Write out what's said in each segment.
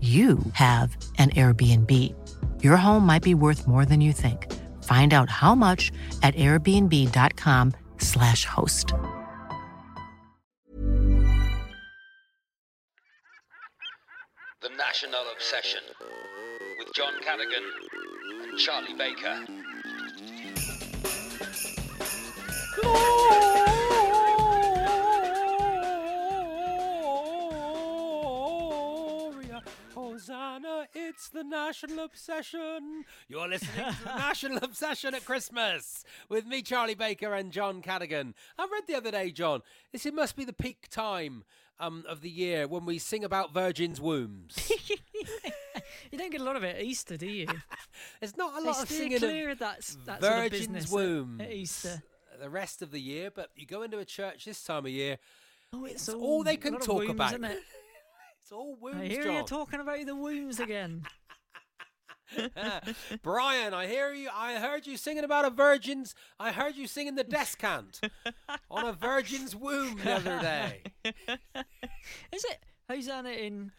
you have an Airbnb. Your home might be worth more than you think. Find out how much at airbnb.com/slash host. The National Obsession with John Cadigan and Charlie Baker. Gloria, It's the national obsession. You're listening to the national obsession at Christmas with me, Charlie Baker, and John Cadigan. I read the other day, John, this it must be the peak time um, of the year when we sing about virgins' wombs. You don't get a lot of it at Easter, do you? There's not a lot of steer singing clear of of that, that sort of virgins' business at- wombs at Easter. the rest of the year, but you go into a church this time of year, Oh, it's all they can of talk wombs, about. It's all wombs, I hear John. you talking about the wombs again. Brian, I hear you. I heard you singing about a virgin's. I heard you singing the descant on a virgin's womb the other day. Is it Hosanna in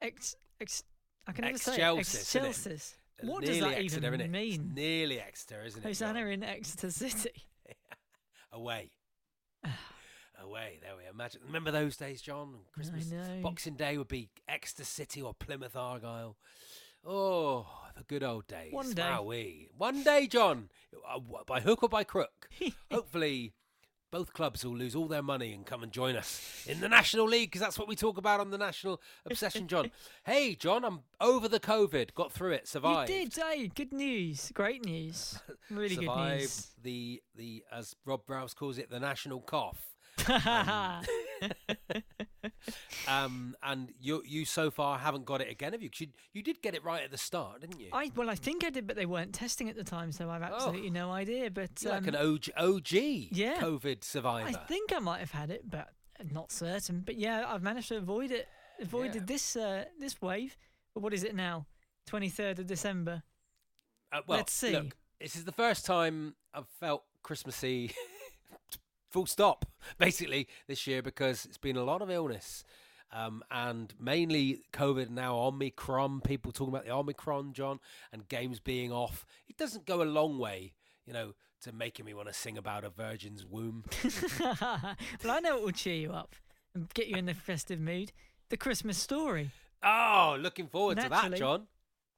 ex ex? I can never say it. Excelsis. What Nearly does that Exeter, even innit? It's mean? nearly Exeter, isn't it? Hosanna John? in Exeter City. Away. Away. There we are. Imagine. Remember those days, John? Christmas. know. Boxing Day would be Exeter City or Plymouth Argyle. Oh, the good old days. One day. Wowee. One day, John. Uh, By hook or by crook. Hopefully, both clubs will lose all their money and come and join us in the National League because that's what we talk about on the National Obsession, John. hey, John, I'm over the COVID. Got through it. Survived. You did, hey, good news, great news, really good news. the the as Rob Rouse calls it the national cough. Um, and you you so far haven't got it again, have you? 'Cause you you did get it right at the start, didn't you? I well, I think I did, but they weren't testing at the time, so I've absolutely no idea. But You're like um, an OG, OG yeah. COVID survivor. I think I might have had it, but I'm not certain. But yeah, I've managed to avoid it. Avoided Yeah. this uh, this wave. But what is it now? Twenty third of December. Uh, well, let's see. Look, this is the first time I've felt Christmassy. Full stop, basically this year because it's been a lot of illness. Um, and mainly COVID now, Omicron, people talking about the Omicron, John, and games being off. It doesn't go a long way, you know, to making me want to sing about a virgin's womb. well, I know it will cheer you up and get you in the festive mood. The Christmas story. Oh, looking forward to that, John.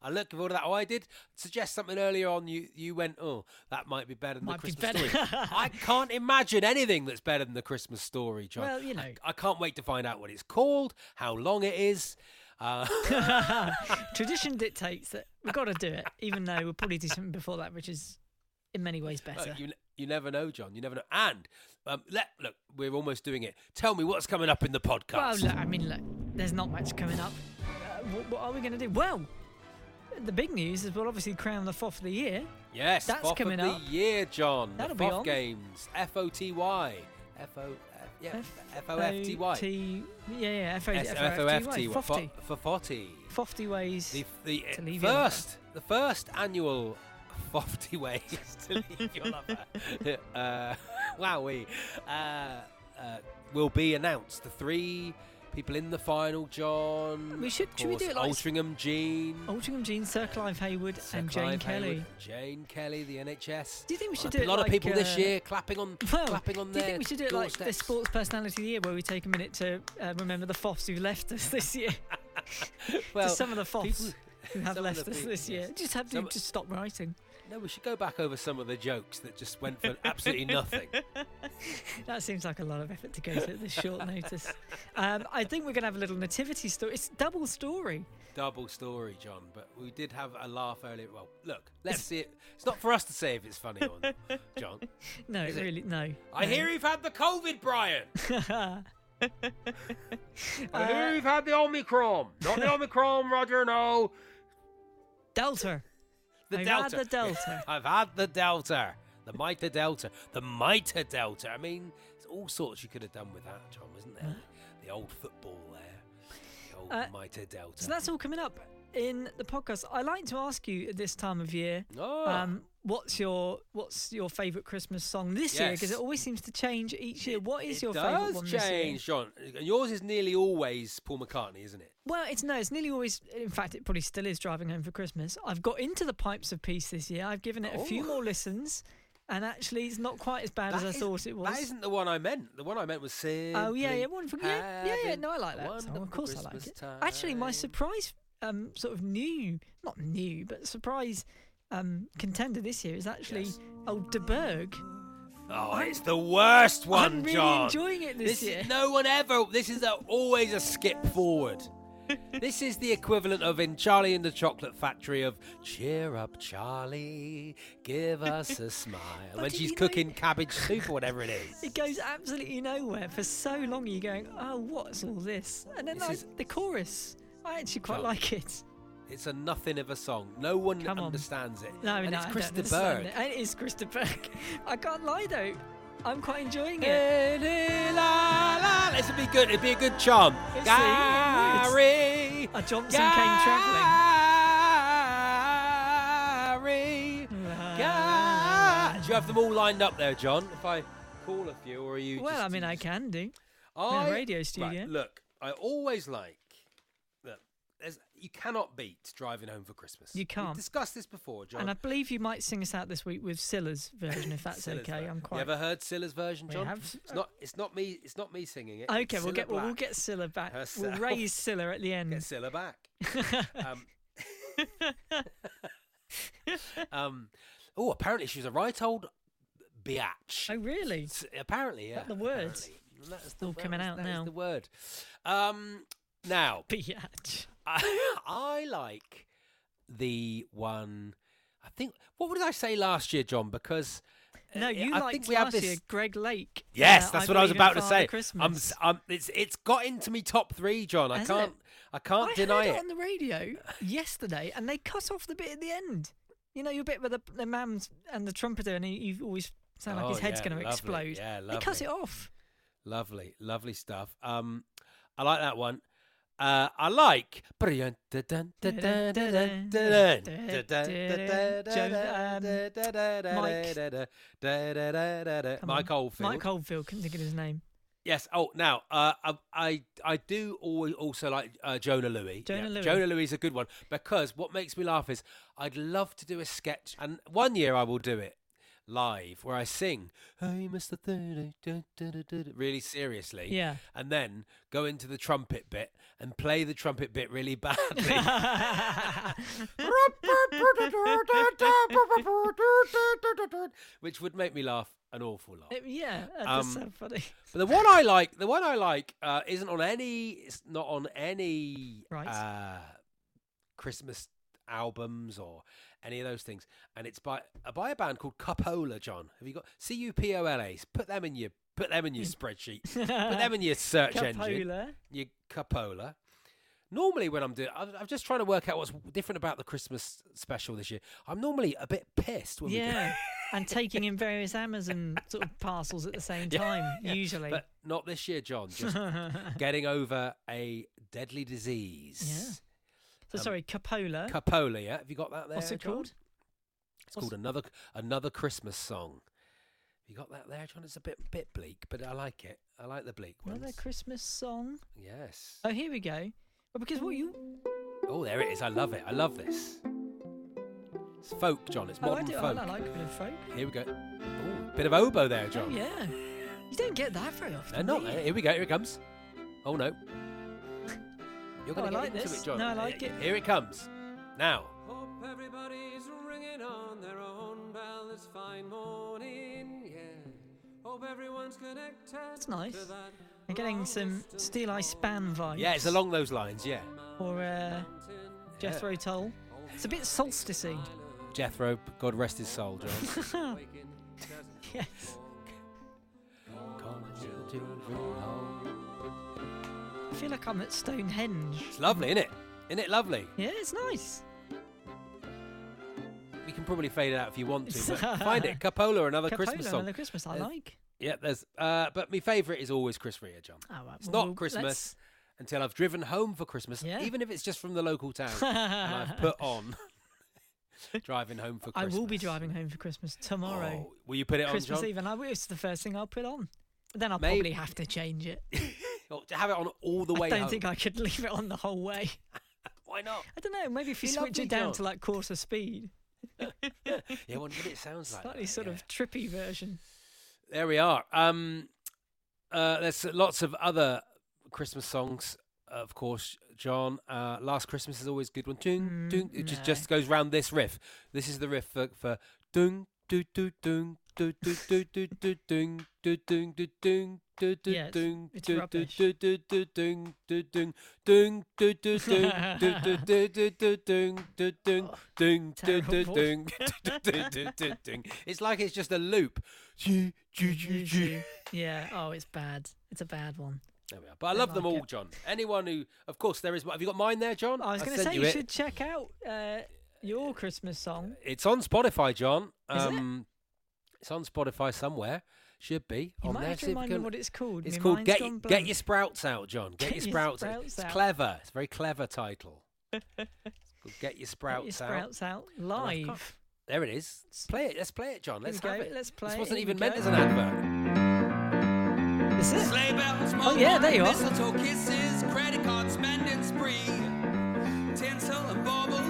I'm looking forward to that. Oh, I did suggest something earlier on. You you went, oh, that might be better than Might the Christmas better. story. I can't imagine anything that's better than the Christmas story, John. Well, you I- know. I, can't wait to find out what it's called, how long it is. Uh, Tradition dictates that we've got to do it, even though we'll probably do something before that, which is in many ways better. look, you you never know, John. You never know. And um, let look, we're almost doing it. Tell me what's coming up in the Well, podcast. look, I mean, look, there's not much coming up. Uh, what, what are we going to do? Well, the big news is we'll obviously crown the fourth of the year. yes, that's FOF coming of up. the year, John. That'll the be on. games. F O T Y. F O. Yeah. F O F T Y. T- Yeah, yeah, F O F F O O F F T Y. Fofty. For Fofty. Fofty ways. The, the to leave your lover. first, the first annual Fofty ways to leave your lover. uh, wowee. Uh, uh, will be announced. The three people in the final, John. We should- should we do it like- Altrincham Jean. Altrincham Jean, Sir Clive Hayward, Sir and Jane Clive Kelly. Hayward, Jane Kelly, the NHS. Do you think we should do it A lot like, of people this uh, year clapping on, Well, clapping on do you think we should do it like the. Sports Personality of the Year, where we take a minute to uh, remember the FOFs who left us this year? Well, Just some of the FOFs people- who have left us people, this year. yes. Just have to Some- just stop writing. No, we should go back over some of the jokes that just went for absolutely nothing. That seems like a lot of effort to go to at this short notice. Um, I think we're going to have a little nativity story. It's double story. Double story, John. But we did have a laugh earlier. Well, look, let's see it. It's not for us to say if it's funny or not, John. No, Is it it? really no. I no. hear you've had the COVID, Brian. I Uh, hear you've had the Omicron. Not the Omicron, Roger. No, Delta. The I've Delta. had the Delta. I've had the Delta. The Mitre Delta. The Mitre Delta. I mean, there's all sorts you could have done with that, John, wasn't there? The old football there. The old Uh, Mitre Delta. So that's all coming up in the podcast. I like to ask you at this time of year, Oh. um, what's your what's your favourite Christmas song this year? Because it always seems to change each year. What is it your does favourite one change, this year? John. And yours is nearly always Paul McCartney, isn't it? Well, it's no, it's nearly always. In fact, it probably still is driving home for Christmas. I've got into the Pipes of Peace this year. I've given it a few Oh. more listens, and actually, it's not quite as bad as I thought it was. That isn't the one I meant. The one I meant was Simply Oh yeah, yeah, one from yeah, yeah, yeah. No, I like that song. Of course, I like Christmas it. Actually, my surprise, um, sort of new, not new, but surprise, um, contender this year is actually Yes. old De Burgh. Oh, it's the worst one, I'm really John. enjoying it this, This year. is, no one ever. This is a, always a skip forward. This is the equivalent of in Charlie and the Chocolate Factory of "Cheer up, Charlie, give us a smile" when she's you know- cooking cabbage soup or whatever it is. It goes absolutely nowhere for so long. You're going, oh, what's all this? And then This I, is- the chorus, I actually quite like it. It's a nothing of a song. No one Come on. understands it. No, and no, it's I Chris don't de. It. It is Chris de I can't lie though. I'm quite enjoying it. This would be good. It'd be a good chant. Let's see, it. Gary, A Johnson came travelling. Gary, uh, Gary. Do you have them all lined up there, John? If I call a few, or are you? Well, I mean, I can do. I, radio right, studio. look, I always like. You cannot beat driving home for Christmas. You We've can't. discussed this before, John. And I believe you might sing us out this week with Cilla's version, if that's okay. version. I'm quite. You ever heard Cilla's version, John? We have. It's not. It's not me. It's not me singing it. Okay, we'll get well, we'll get Cilla back. We'll raise Cilla at the end. Get. Cilla back. um, um, oh, apparently she was a right old biatch. Oh, really? Apparently, yeah. that the word? apparently. That is all the, coming out that now. the word. Um, now, Biatch. I, I like the one. I think. What did I say last year, John? Because No, you I liked think we have last this. year Greg Lake. Yes, uh, that's what I was about to say. I'm, Christmas. s- I'm, it's it's got into me top three, John. I Has can't it? I can't I deny heard it. it on the radio yesterday, and they cut off the bit at the end. You know, your bit with the the man's and the trumpeter, and he, you always sound like Oh, his head's yeah, going to explode. Yeah, they cut lovely. it off. Lovely, lovely stuff. Um, I like that one. Uh, I like. Mike. Oldfield. Mike Oldfield. Couldn't think of his name. Yes. Oh, now uh, I, I I do always also like uh, Jona Lewie. Jona Lewie. Jona Lewie is a good one because what makes me laugh is I'd love to do a sketch, and one year I will do it live where I sing "Hey, Mister really seriously, Yeah. and then go into the trumpet bit and play the trumpet bit really badly. Which would make me laugh an awful lot. It- yeah, that does Um, sound funny. But the one I like, the one I like, uh, isn't on any. It's not on any Right. uh, Christmas albums or any of those things, and it's by uh, by a band called Cupola. John, have you got C U P O L A? Put them in your put them in your spreadsheet. put them in your search engine. Capola. Your Cupola. Normally, when I'm doing, I'm, just trying to work out what's different about the Christmas special this year. I'm normally a bit pissed when we do Yeah. and taking in various Amazon sort of parcels at the same time, Yeah, usually. But not this year, John. Just getting over a deadly disease. So um, sorry, Capola. Capola, yeah. Have you got that there? What's it John? called? It's What's- called another another Christmas song. Have You got that there, John? It's a bit bit bleak, but I like it. I like the bleak ones. Another Christmas song. yes. Oh, here we go. Well, because what you? Oh, there it is. I love it. I love this. It's folk, John. It's Oh, I modern do. I like a bit of folk. Here we go. Oh, bit of oboe there, Oh John. yeah. You don't get that very often. No, not. Here we go. Here it comes. Oh no. You're Oh, going I to like get into this. it, John. No, I like Here- it. Here it comes. Now. Hope everybody's ringing on their own bell this fine morning, yeah. Hope everyone's connected. That's nice. to that I'm getting some Steeleye Span vibes. Yeah, it's along those lines. Yeah. Or uh, Jethro Tull. It's a bit solsticey. Jethro, God rest his soul, John. yes. I feel like I'm at Stonehenge. It's lovely, isn't it? Isn't it lovely? Yeah, it's nice. You can probably fade it out if you want to. But find it. Capola, another Capola, Christmas song. Another Christmas I like. Yeah, there's. Uh, but my favourite is always Chris Rea, John. Oh, right, It's well, not Christmas let's- until I've driven home for Christmas, Yeah. even if it's just from the local town, and I've put on driving home for Christmas. I will be driving home for Christmas tomorrow. Oh, will you put it Christmas on, John? Eve, and I, it's the first thing I'll put on. Then I'll Maybe- probably have to change it. To have it on all the way I don't home. think I could leave it on the whole way. Why not? I don't know. Maybe if you Be switch it down to like quarter speed, Yeah, wonder what it sounds like. slightly that, sort yeah. of trippy version. There we are. Um, uh, there's lots of other Christmas songs, of course. John, uh, Last Christmas is always a good one. Dung, Mm, dung. It just no. just goes round this riff. This is the riff for for dung, do do dung, do do do do do dung, do dung do dung. Do, do, Yeah, it's- dung, it's do, do, do, do. It's like it's just a loop. Yeah. Oh, it's bad. It's a bad one. There we are. But I love them all. John. Anyone who, of course, there is. Have you got mine there, John? I was going to say you, should check out uh, your Christmas song. It's on Spotify, John. Is it? um, It's on Spotify somewhere. Should be You on might there. have to remind you me what it's called. It's My called Get Get. Your Sprouts Out, John. Get, Get Your Your Sprouts, out. It's clever. It's a very clever title. it's called Get Your Get Sprouts, your Out. sprouts out got- live. There it is. Play it. Let's play it, John. Let's have go. it. Let's play This it. wasn't even meant go. as an advert. Is it? Bells, Oh, yeah, there you are. Mistletoe kisses, credit card spending spree. Tinsel and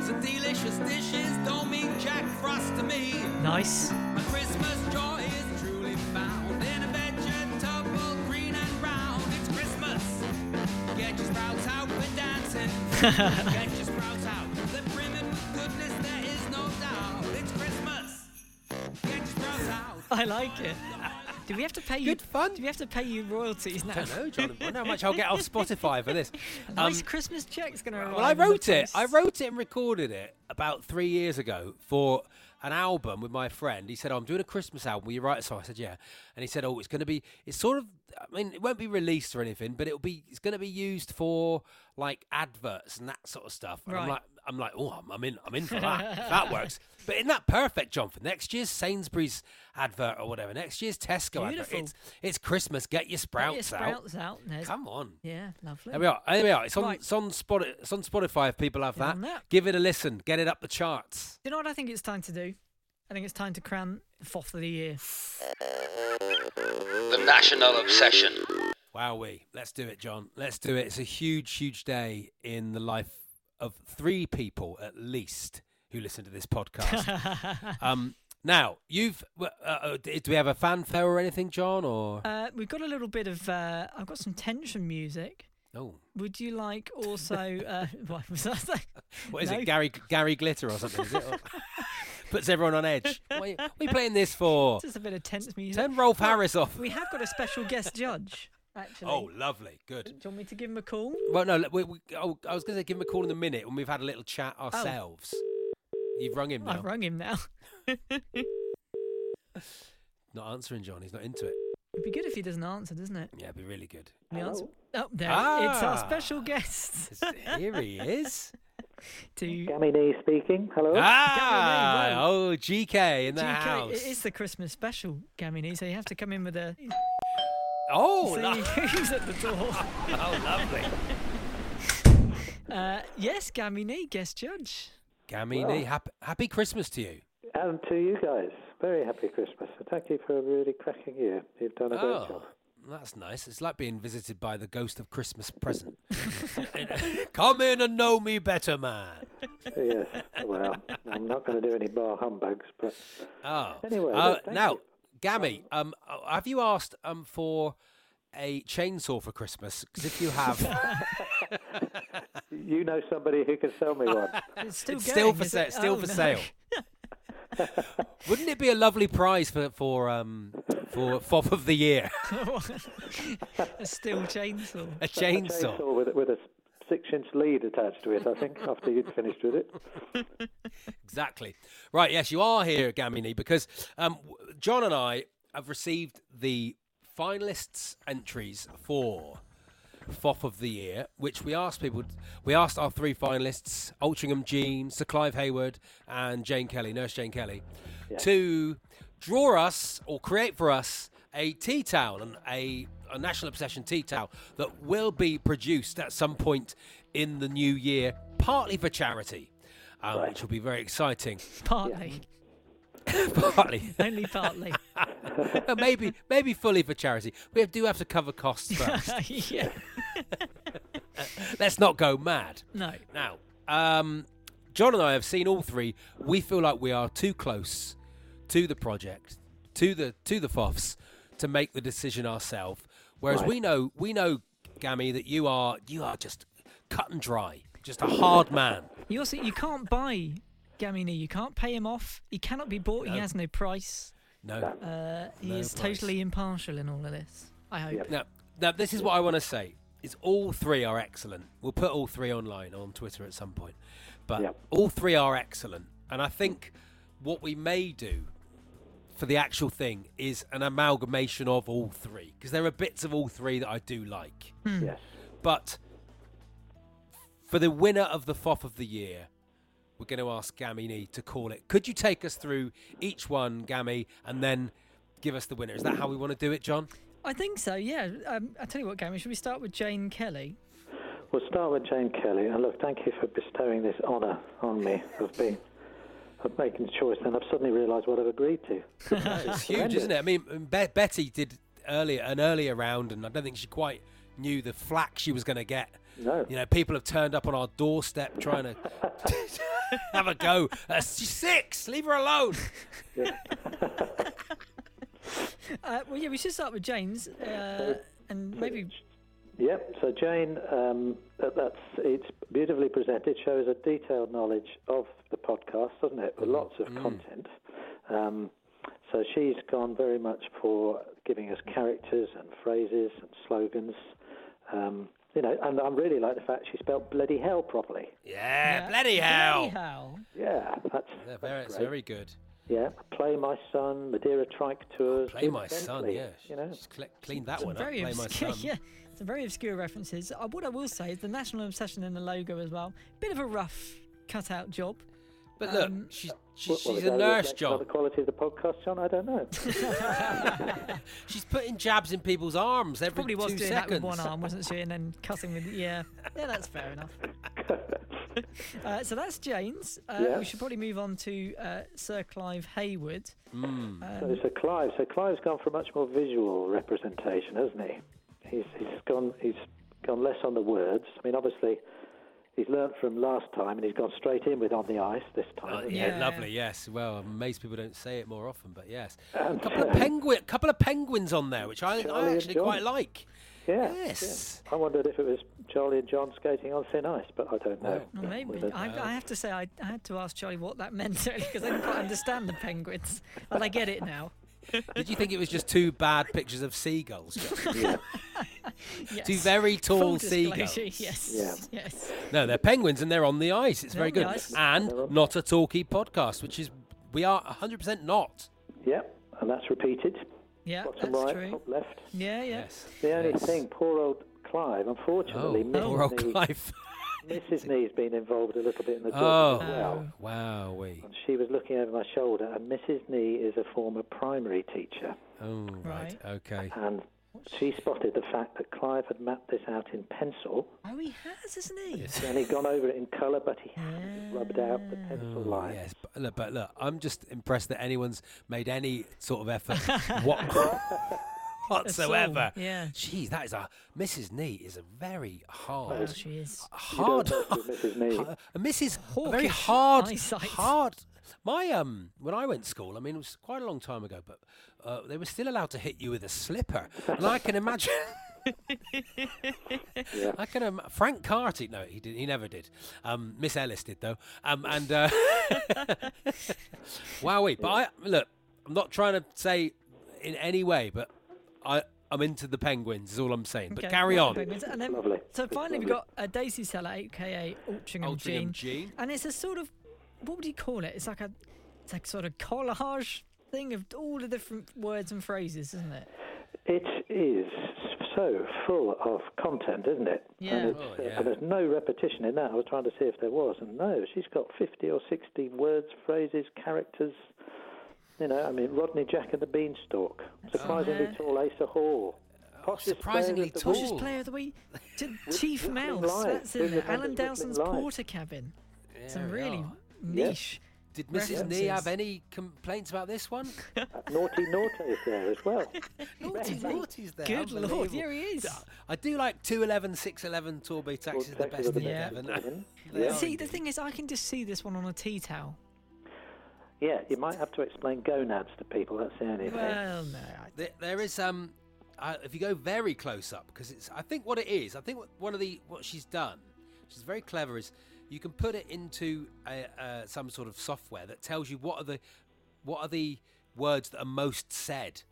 baubles and delicious dishes don't mean Jack Frost to me. Nice. My Christmas joy is truly found in a vegetable green and brown. It's Christmas. Get your sprouts out, we're dancing. Get your sprouts out. They're brimming with goodness, there is no doubt. It's Christmas. Get your sprouts out. I like it. Do we have to pay you? Good fun. Do we have to pay you royalties now? I don't know, John. I wonder how much I'll get off Spotify for this. A nice Um, Christmas check's going to arrive. Well, I wrote it. I wrote it and recorded it about three years ago for an album with my friend. He said, oh, "I'm doing a Christmas album. Will you write a song?" I said, "Yeah." And he said, "Oh, it's going to be. It's sort of. I mean, it won't be released or anything, but it'll be. It's going to be used for like adverts and that sort of stuff." And I'm Right. like, I'm like, "Oh, I'm, I'm in. I'm in for that. that works." But isn't that perfect, John? For next year's Sainsbury's advert or whatever, next year's Tesco Beautiful. advert. It's, it's Christmas. Get your Get your sprouts, sprouts out. Ned. out. Come on. Yeah, lovely. There we are. There we are. It's on, Right. it's on, Spot, it's on Spotify if people have that. that. Give it a listen. Get it up the charts. Do you know what I think it's time to do? I think it's time to crown Fourth of the Year. The National Obsession. Wowee. Let's do it, John. Let's do it. It's a huge, huge day in the life of three people at least who listen to this podcast. um, now, you've. Uh, uh, do we have a fanfare or anything, John? Or. Uh, we've got a little bit of. Uh, I've got some tension music. oh. Would you like also? Uh, what was that? What is No. it? Gary Gary Glitter or something? Is it? Or- Puts everyone on edge. What are, you, what are you playing this for? Just a bit of tense music. Turn Rolf Well, Harris off. We have got a special guest judge, actually. Oh, lovely. Good. Do you want me to give him a call? Well, no, we, we, oh, I was going to say give him a call in a minute when we've had a little chat ourselves. You've rung him now. I've rung him now. Not answering, John. He's not into it. It'd be good if he doesn't answer, doesn't it? Yeah, it'd be really good. The answer. Oh, there. It's our Ah. special guest. Here he is. to Gamini speaking. Hello. ah, Gary, oh, GK in the GK. house. It is the Christmas special, Gamini, so you have to come in with a. oh, see lo- who's at the door. oh, lovely. Uh, yes, Gamini, guest judge. Gamini, Well. happy, happy Christmas to you. And to you guys. very happy Christmas. And thank you for a really cracking year. You've done a great Oh, job. That's nice. It's like being visited by the ghost of Christmas present. Come in and know me better, man. yes. Well, I'm not going to do any bar humbugs, but Oh. Anyway, Uh, now, you. Gammy, um, uh, have you asked um for a chainsaw for Christmas? Because if you have, you know somebody who can sell me one. It's still It's going. still for is sa- it? still Oh, for no. sale. wouldn't it be a lovely prize for for um for FOP of the year? a steel chainsaw. a A chainsaw. chainsaw with, with a six-inch lead attached to it, I think, after you'd finished with it. Exactly. Right. Yes, you are here, Gamini, because um, John and I have received the finalists' entries for FOP of the year, which we asked people. We asked our three finalists: Altrincham Jean, Sir Clive Hayward, and Jane Kelly, Nurse Jane Kelly, to draw us or create for us a tea towel and a, a national obsession tea towel that will be produced at some point in the new year, partly for charity, um, which will be very exciting. Partly. partly, Only partly. Uh, maybe maybe fully for charity. We do have to cover costs first. yeah. Let's not go mad. No. Now, um, John and I have seen all three. We feel like we are too close to the project, to the to the FOFs, to make the decision ourselves. Whereas we know we know, Gammy, that you are you are just cut and dry, just a hard man. You also you can't buy Gamini. You can't pay him off. He cannot be bought. He has no price. No. Uh, he No is price. totally impartial in all of this. I hope. Now, now this is what I want to say: is all three are excellent. We'll put all three online on Twitter at some point, but Yep. all three are excellent. And I think what we may do for the actual thing is an amalgamation of all three because there are bits of all three that I do like. Yes. But for the winner of the FOF of the year, we're going to ask Gamini to call it. Could you take us through each one, Gammy, and then give us the winner? Is that how we want to do it, John? I think so. Yeah. Um, I tell you what, Gary. Should we start with Jane Kelly? We'll start with Jane Kelly. And look, thank you for bestowing this honour on me of being of making the choice. And I've suddenly realised what I've agreed to. It's huge, isn't it? I mean, Be- Betty did earlier an earlier round, and I don't think she quite knew the flack she was going to get. No. You know, people have turned up on our doorstep trying to have a go. Uh, she's six. Leave her alone. Uh, well, yeah, we should start with Jane's, uh, and maybe Yep. So Jane, um, that, that's it's beautifully presented. Shows a detailed knowledge of the podcast, doesn't it? With lots of content. Um, so she's gone very much for giving us characters and phrases and slogans. Um, you know, and I really like the fact she spelled bloody hell properly. Yeah, bloody hell. Bloody hell. Yeah, that's, Yeah, that's very, it's great. very good. Yeah, play my son, Madeira Trike tours. Play Jim my son, Bentley, yeah. You know, She's cle- cleaned that Some one up. very Play my obscure, son. yeah, some very obscure references. Uh, what I will say is the national obsession in the logo as well. Bit of a rough cutout job. But look, Um, she's Well, she's, well, she's a nurse, John. The quality of the podcast, John. I don't know. She's putting jabs in people's arms every Probably was two doing seconds. that with one arm, wasn't she? And then cutting with yeah, yeah, that's fair enough. Uh, so that's Jane's. Uh, Yeah. We should probably move on to uh, Sir Clive Hayward. Mm. So, so Clive, so Clive's gone for a much more visual representation, hasn't he? He's he's gone he's gone less on the words. I mean, obviously, he's learnt from last time, and he's gone straight in with on the ice this time. Oh, yeah, Yeah. lovely. Yes. Well, I'm amazed people don't say it more often, but yes, And, a couple of uh, penguin, couple of penguins on there, which I, I actually quite like. yeah, Yes. yeah. I wondered if it was Charlie and John skating on thin ice, but I don't know. Well, maybe. I, I have to say, I, I had to ask Charlie what that meant because I didn't quite understand the penguins. But I get it now. Did you think it was just two bad pictures of seagulls? John? Yes. Two very tall disclosure, seagulls. Yes. Yeah. Yes. No, they're penguins and they're on the ice. It's They're very good. And not a talkie podcast, which is we are 100% not. Yeah, and that's repeated. Yeah, Bottom that's right, true. top left. Yeah, yeah. Yes. The only yes. thing, poor old Clive, unfortunately, Oh, Mrs. poor old Nee- Clive. Mrs. Knee's been involved a little bit in the job Oh, as well. wow. we. She was looking over my shoulder, and Mrs. Knee is a former primary teacher, Oh, right. Right. Okay. and she spotted the fact that Clive had mapped this out in pencil. Oh, he has, hasn't he? And he'd gone over it in colour, but he hadn't rubbed out the pencil Oh, lines. yes, but look, but look, I'm just impressed that anyone's made any sort of effort what, whatsoever. yeah. Jeez, that is a Mrs. Nee is a very hard, Well, she is. hard, You don't Mrs. Nee. a Mrs. a very hard, eyesight. hard. My um, when I went to school, I mean, it was quite a long time ago, but uh, they were still allowed to hit you with a slipper, and I can imagine. Yeah. I can. Im- Frank Carty. No, he did. He never did. Um, Miss Ellis did though. Um, and uh, wowie. But I look. I'm not trying to say in any way, but I. I'm into the penguins. Is all I'm saying. But carry on. penguins. And then, Lovely. So finally, we've got a Daisy Seller, aka Altrincham, Altrincham Jean. Jean. And it's a sort of, what would you call it? It's like a, it's like sort of collage thing of all the different words and phrases, isn't it? It is so full of content, isn't it? Yeah. And, Oh, uh, yeah. and there's no repetition in that. I was trying to see if there was, and no, she's got 50 or 60 words, phrases, characters. You know, I mean, Rodney Jack and the Beanstalk, surprisingly yeah. tall Asa Hall, poshest surprisingly of the tall. week. Poshest player of the week, to Chief Mouse. Live, That's in doing there. the Alan Whistling Dowson's Porter Cabin. Some Yeah, really yeah. niche. Did Mrs. Nee have any complaints about this one? Naughty Naughty is there as well. Naughty, naughty's there. Good lord, here he is. I do like 211, 611 Torbay taxis, the best are the in best Devon. Devon. They Yeah. are See, the thing is, I can just see this one on a tea towel. Yeah, you might have to explain gonads to people. That's the only thing. Well, no. I- There, there is um, uh, if you go very close up, because it's. I think what it is. I think what, one of the what she's done, she's very clever. Is you can put it into a, uh, some sort of software that tells you what are the what are the words that are most said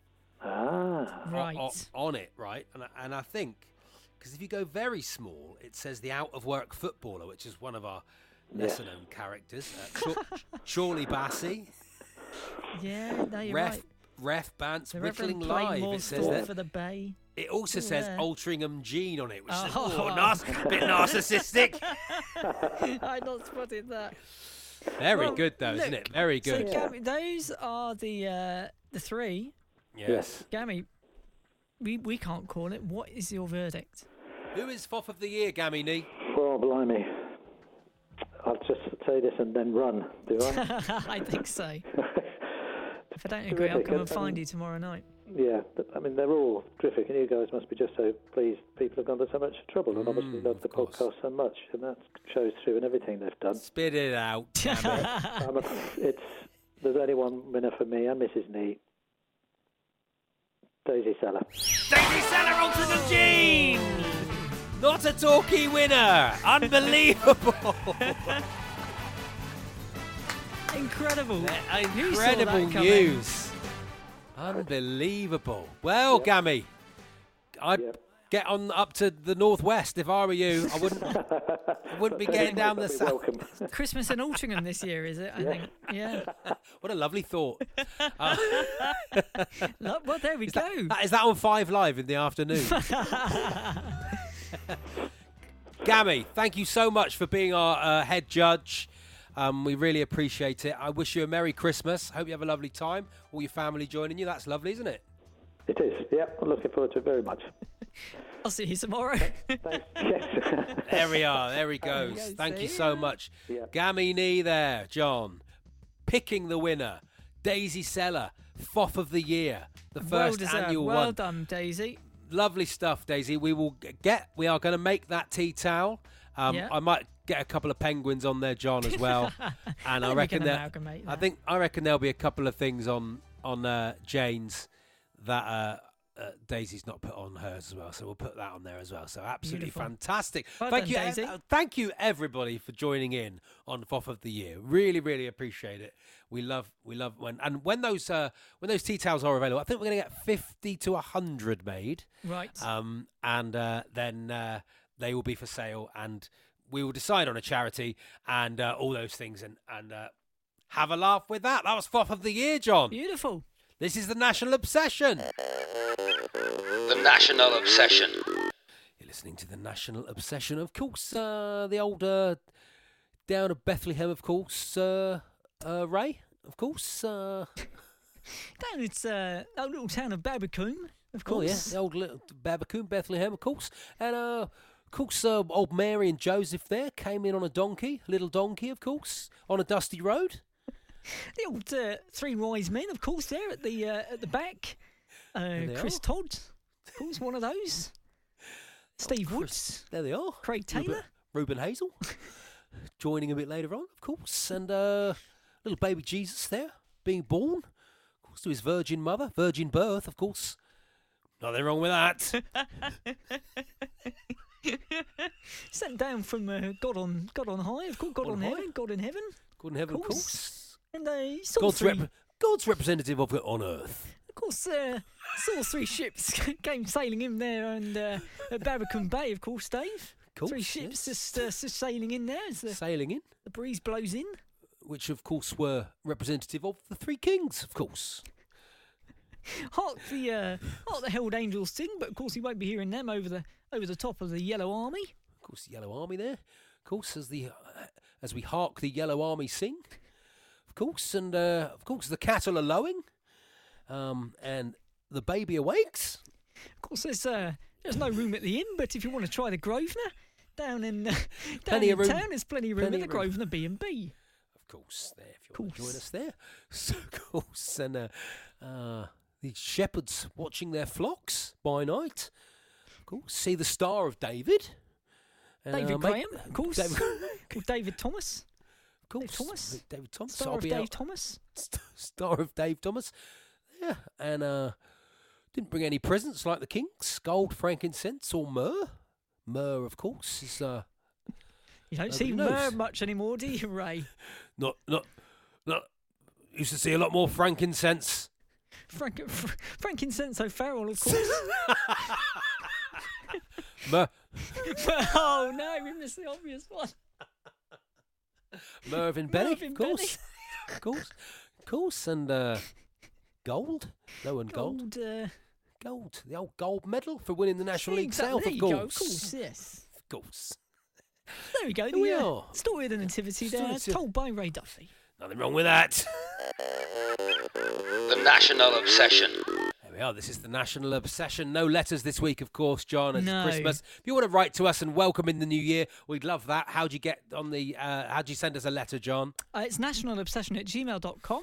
Ah, Right. o- on it, right? And I- and I think because if you go very small, it says the out of work footballer, which is one of our lesser known characters, uh, Shaw- Shawley Bassey, Yeah, no, you're ref right. Ref Bance, The Whittling Live. It says that. for the Bay. It also Ooh, says yeah. Altrincham Jean on it, which is Oh. oh, nas- bit narcissistic. I'd not spotted that. Very Well, good though, isn't it? Very So, good. Yeah. Gammy, those are the uh, the three. yes. Gammy, we we can't call it. What is your verdict? Who is Foff of the Year, Gammy Nee? well, blimey. I'll just say this and then run. Do I? I think so. If I don't agree, I'll come and and- find and- you tomorrow night. yeah, I mean, they're all terrific, and you guys must be just so pleased people have gone to so much trouble and obviously Mm, love the course. podcast so much, and that shows through in everything they've done. Spit it out. I'm a, it's There's only one winner for me and Mrs. Nee. Daisy Seller. Daisy Seller Altrincham Jean! Not a talkie winner! Unbelievable! Incredible. Who Incredible news. Unbelievable. Well, Gammy, I'd Yep. get on up to the northwest if I were you. I wouldn't. I wouldn't be getting down the south. Christmas in Altrincham this year, is it? I think. Yeah. What a lovely thought. Uh, well, there we is, go. that, that- is that on Five Live in the afternoon? Gammy, thank you so much for being our uh, head judge. Um, we really appreciate it. I wish you a Merry Christmas. Hope you have a lovely time. All your family joining you. That's lovely, isn't it? It is. Yeah, I'm looking forward to it very much. I'll see you tomorrow. Thanks. Yes. There we are. There he There we goes. go, Thank you so ya. much. Yeah. Gammy Nee there, John. Picking the winner. Daisy Seller, Foff of the Year. The first deserved. annual well one. Well done, Daisy. Lovely stuff, Daisy. We will get, we are going to make that tea towel. Um, Yeah. I might get a couple of penguins on there, John, as well. and I reckon can that I think I reckon there'll be a couple of things on on uh, Jane's that uh, uh, Daisy's not put on hers as well. So we'll put that on there as well. So absolutely Beautiful. fantastic. Well thank done, you, Daisy. uh, thank you everybody for joining in on Foff of the Year. Really, really appreciate it. We love, we love when and when those uh, when those tea towels are available. I think we're going to get fifty to hundred made. Right. Um, and uh, then uh, they will be for sale, and we will decide on a charity and uh, all those things, and and uh, have a laugh with that. That was Foff of the Year, John. Beautiful. This is the National Obsession. The National Obsession. You're listening to the National Obsession, of course. Uh, the old uh, down of Bethlehem, of course. Uh, uh, Ray, of course. Uh, Down it's uh, our little town of Barbican. of course. Oh yeah, course. the old little Babbacombe, Bethlehem, of course, and uh, of course, uh, old Mary and Joseph there came in on a donkey, little donkey, of course, on a dusty road. The old uh, three wise men, of course, there at the uh, at the back. Uh, Chris are. Todd, of course, one of those. Steve Chris- Woods, There they are. Craig Taylor. Reuben Hazell, joining a bit later on, of course, and uh, little baby Jesus there being born, of course, to his virgin mother, virgin birth, of course. Nothing wrong with that. Sent down from uh, God on God on high, of course, God On on, high. heaven, God in heaven, Good in heaven, of course. course. and they saw God's, three. rep- God's representative of it on earth. Of course, uh, saw three ships came sailing in there, and uh, at Barbican Bay, of course, Dave. Course, three ships yes. just, uh, just sailing in there the, Sailing in. the breeze blows in. which of course were representative of the three kings, of course. Hark the uh, hark the held angels sing, but of course he won't be hearing them over the over the top of the Yellow Army. Of course, the Yellow Army there. Of course, as the uh, as we hark the Yellow Army sing. Of course, and uh, of course the cattle are lowing, um, and the baby awakes. Of course, there's uh, there's no room at the inn, but if you want to try the Grosvenor down in uh, down Plenty in town, there's plenty of room Plenty at the. Grosvenor B and B. Of course, there if you want to join us there. So, of course, and uh, uh, the shepherds watching their flocks by night. Course, see the Star of David. David uh, Graham, of course. David, David Thomas, of course, Thomas? David Thomas. star I'll of Dave out- Thomas. Star of Dave Thomas. Yeah, and uh, didn't bring any presents like the kings, gold, frankincense, or myrrh. Myrrh, of course, is uh, You don't see knows. Myrrh much anymore, do you, Ray? not not not. Used to see a lot more frankincense. Frank, Fr- frankincense O'Farrell, of course. Myrrh, oh no, we missed the obvious one. Mervyn Benny, Mervyn of course, of course, of course, and uh, gold. No one gold. Gold. Uh, Gold. The old gold medal for winning the National League exactly, South, of course. go, of course, yes. Of course. There we go. Here The we uh, are. story of the nativity Story there, of told by Ray Duffy. Nothing wrong with that. The National Obsession. Are. This is the national obsession. No letters this week, of course, John. It's No. Christmas. If you want to write to us and welcome in the new year, we'd love that. How do you get on the? Uh, how do you send us a letter, John? Uh, it's nationalobsession at gmail.com.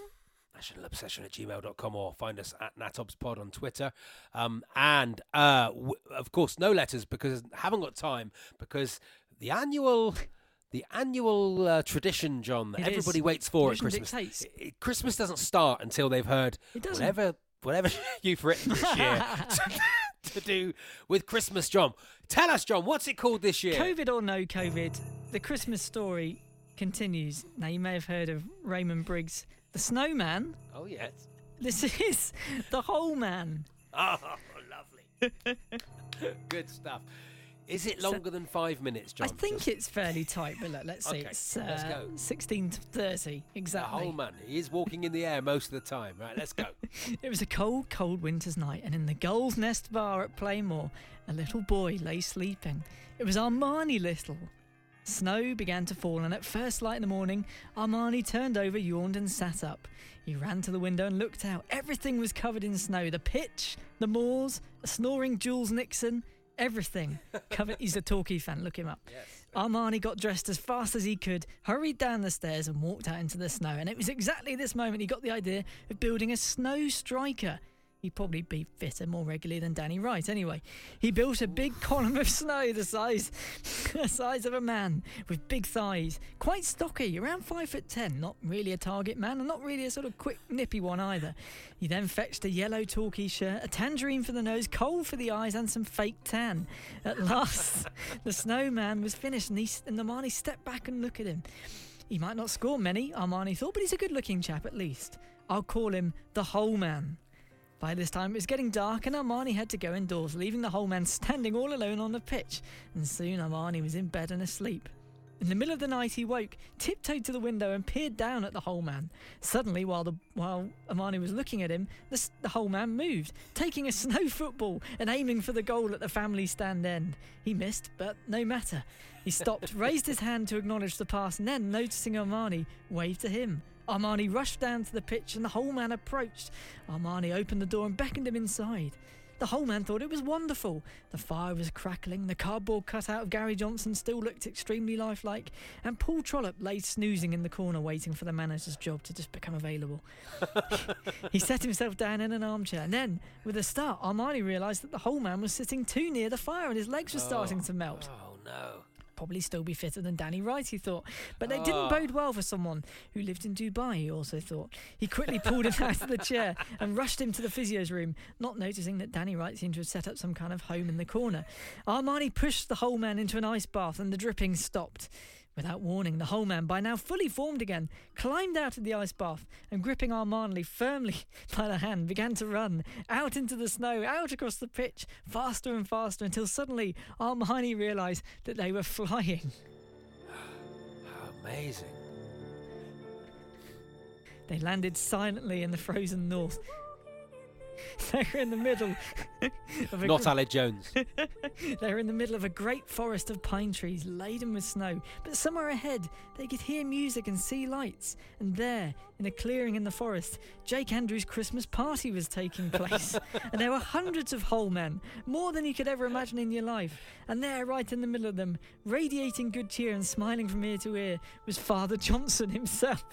Nationalobsession at gmail.com or find us at natobspod on Twitter. Um, and uh, w- of course, no letters because I haven't got time because the annual. The annual uh, tradition, John, that It is. everybody waits for at Christmas. dictates. I- I- Christmas doesn't start until they've heard It whatever whatever you've written this year to, to do with Christmas, John. Tell us, John, what's it called this year? COVID or no COVID, the Christmas story continues. Now, you may have heard of Raymond Briggs, the snowman. Oh yes. This is the whole man. Oh, lovely. Good stuff. Is it So- longer than five minutes, John? I think Just it's fairly tight, but look, let's see. Okay, it's let's uh, go. 16 to 30, exactly. the whole man. He is walking in the air most of the time. Right, let's go. It was a cold, cold winter's night, and in the Gull's Nest bar at Plainmoor, a little boy lay sleeping. It was Armani Little. Snow began to fall, and at first light in the morning, Armani turned over, yawned, and sat up. He ran to the window and looked out. Everything was covered in snow the pitch, the moors, a snoring Jules Nixon, everything. covered. He's a Torquay fan, look him up. Armani got dressed as fast as he could, hurried down the stairs, and walked out into the snow. And it was exactly this moment he got the idea of building a snow striker. He'd probably be fitter more regularly than Danny Wright anyway. He built a big column of snow the size the size of a man with big thighs. Quite stocky, around five foot ten. Not really a target man and not really a sort of quick nippy one either. He then fetched a yellow Torquay shirt, a tangerine for the nose, coal for the eyes, and some fake tan. At last, the snowman was finished and, he, and Armani stepped back and looked at him. He might not score many, Armani thought, but he's a good looking chap at least. I'll call him the whole man. By this time it was getting dark and Armani had to go indoors, leaving the whole man standing all alone on the pitch. And soon Armani was in bed and asleep. In the middle of the night he woke, tiptoed to the window and peered down at the whole man. Suddenly, while the while Armani was looking at him, the, the whole man moved, taking a snow football and aiming for the goal at the family stand end. He missed, but no matter. He stopped, raised his hand to acknowledge the pass, and then, noticing Armani, waved to him. Armani rushed down to the pitch and the whole man approached. Armani opened the door and beckoned him inside. The whole man thought it was wonderful. The fire was crackling, the cardboard cutout of Gary Johnson still looked extremely lifelike, and Paul Trollope lay snoozing in the corner waiting for the manager's job to just become available. he set himself down in an armchair, and then, with a start, Armani realised that the whole man was sitting too near the fire and his legs were starting oh, to melt. Oh no. Probably still be fitter than Danny Wright, he thought. But they Oh. didn't ah. bode well for someone who lived in Dubai, he also thought. He quickly pulled him out of the chair and rushed him to the physio's room, not noticing that Danny Wright seemed to have set up some kind of home in the corner. Armani pushed the whole man into an ice bath and the dripping stopped. Without warning, the whole man, by now fully formed again, climbed out of the ice bath and, gripping Armani firmly by the hand, began to run out into the snow, out across the pitch, faster and faster, until suddenly Armani realised that they were flying. How amazing. They landed silently in the frozen north. they were in the middle of a Not gr- Aled Jones. They're in the middle of a great forest of pine trees laden with snow, but somewhere ahead they could hear music and see lights. And there, in a clearing in the forest, Jake Andrews' Christmas party was taking place. and there were hundreds of whole men, more than you could ever imagine in your life. And there, right in the middle of them, radiating good cheer and smiling from ear to ear, was Father Johnson himself.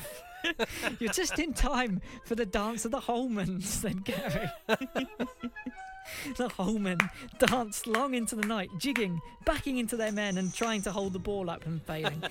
You're just in time for the dance of the Holmans, then, Gary. the Holmen danced long into the night, jigging, backing into their men, and trying to hold the ball up and failing.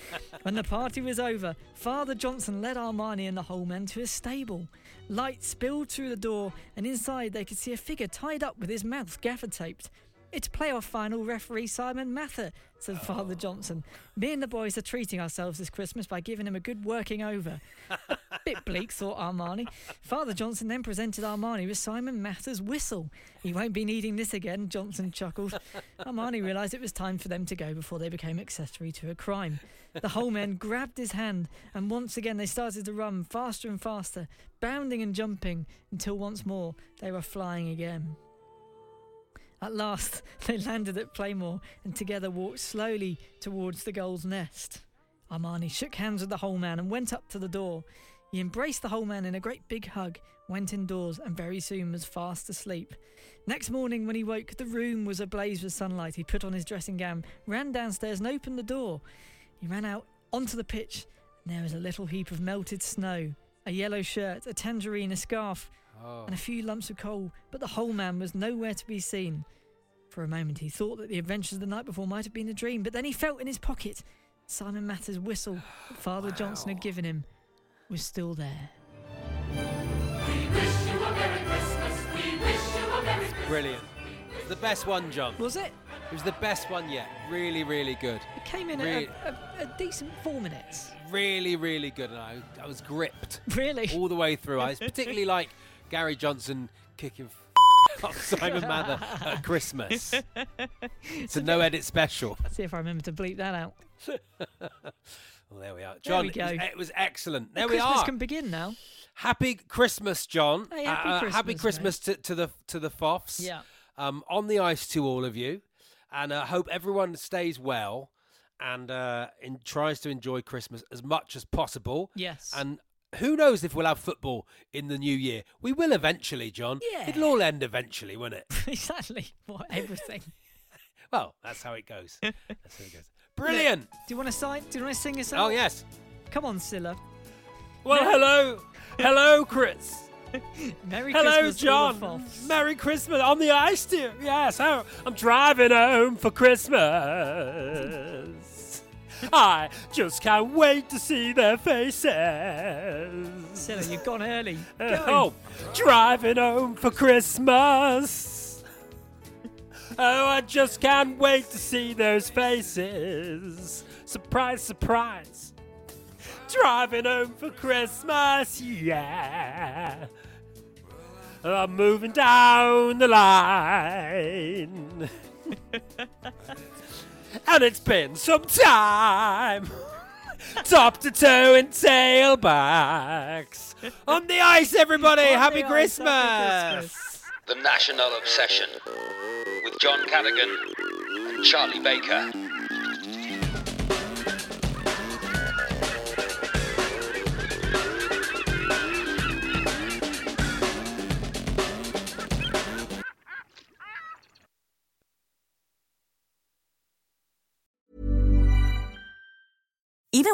when the party was over, Father Johnson led Armani and the Holmen to a stable. Light spilled through the door, and inside they could see a figure tied up with his mouth gaffer taped. It's playoff final referee Simon Mather, said Father oh. Johnson. Me and the boys are treating ourselves this Christmas by giving him a good working over. Bit bleak, thought Armani. Father Johnson then presented Armani with Simon Mather's whistle. He won't be needing this again, Johnson chuckled. Armani realised it was time for them to go before they became accessory to a crime. The whole men grabbed his hand, and once again they started to run faster and faster, bounding and jumping, until once more they were flying again. At last, they landed at Plainmoor and together walked slowly towards the goal's nest. Armani shook hands with the whole man and went up to the door. He embraced the whole man in a great big hug, went indoors, and very soon was fast asleep. Next morning, when he woke, the room was ablaze with sunlight. He put on his dressing gown, ran downstairs, and opened the door. He ran out onto the pitch, and there was a little heap of melted snow, a yellow shirt, a tangerine, a scarf, Oh. and a few lumps of coal, but the whole man was nowhere to be seen. For a moment he thought that the adventures of the night before might have been a dream, but then he felt in his pocket Simon Mather's whistle that Father Johnson had given him was still there. Brilliant. The best one, John. Was it? It was the best one yet. Really, really good. It came in Really- at a, a, a decent four minutes. Really, really good. And I, I was gripped Really? all the way through. I was particularly like Gary Johnson kicking off Simon Mather at Christmas. It's a no edit special. See if I remember to bleep that out. Well, there we are. There John, we it, was, go. it was excellent. There we Christmas are. can begin now. Happy Christmas, John. Hey, happy Uh, uh, happy Christmas, Christmas to, to the to the Foffs. Yeah. Um, on the ice to all of you, and I uh, hope everyone stays well and uh, in, tries to enjoy Christmas as much as possible. Yes. And who knows if we'll have football in the new year? We will eventually, John. Yeah. It'll all end eventually, won't it? exactly. What everything. well, that's how it goes. That's how it goes. Brilliant. Do you want to sign? Do you want to sing us out? Oh yes. Come on, Cilla. Well, hello, hello, Chris. Merry Hello, Christmas, John. Merry Christmas on the ice, dear. Yes, I'm driving home for Christmas. I just can't wait to see their faces. Cilla, you've gone early. Uh, Go. oh, driving home for Christmas. oh, I just can't wait to see those faces. Surprise, surprise. Driving home for Christmas, yeah. I'm moving down the line. and it's been some time. Top to toe and tailbacks. On the ice, everybody. Happy, the ice, Christmas. happy Christmas. The National Obsession with John Cadigan and Charlie Baker.